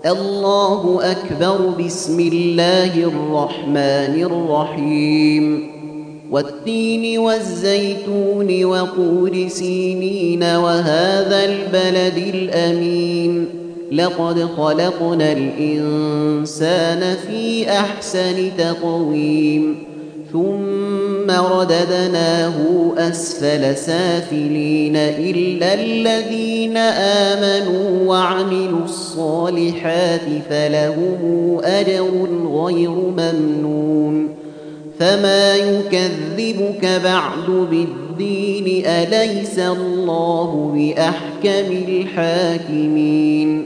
الله أكبر بسم الله الرحمن الرحيم. والتين والزيتون وقود سينين وهذا البلد الأمين. لقد خلقنا الإنسان في أحسن تقويم. ثم رددناه أسفل سافلين إلا الذين آمنوا وعملوا الصالحات فلهم أجر غير ممنون. فما يكذبك بعد بالدين أليس الله بأحكم الحاكمين؟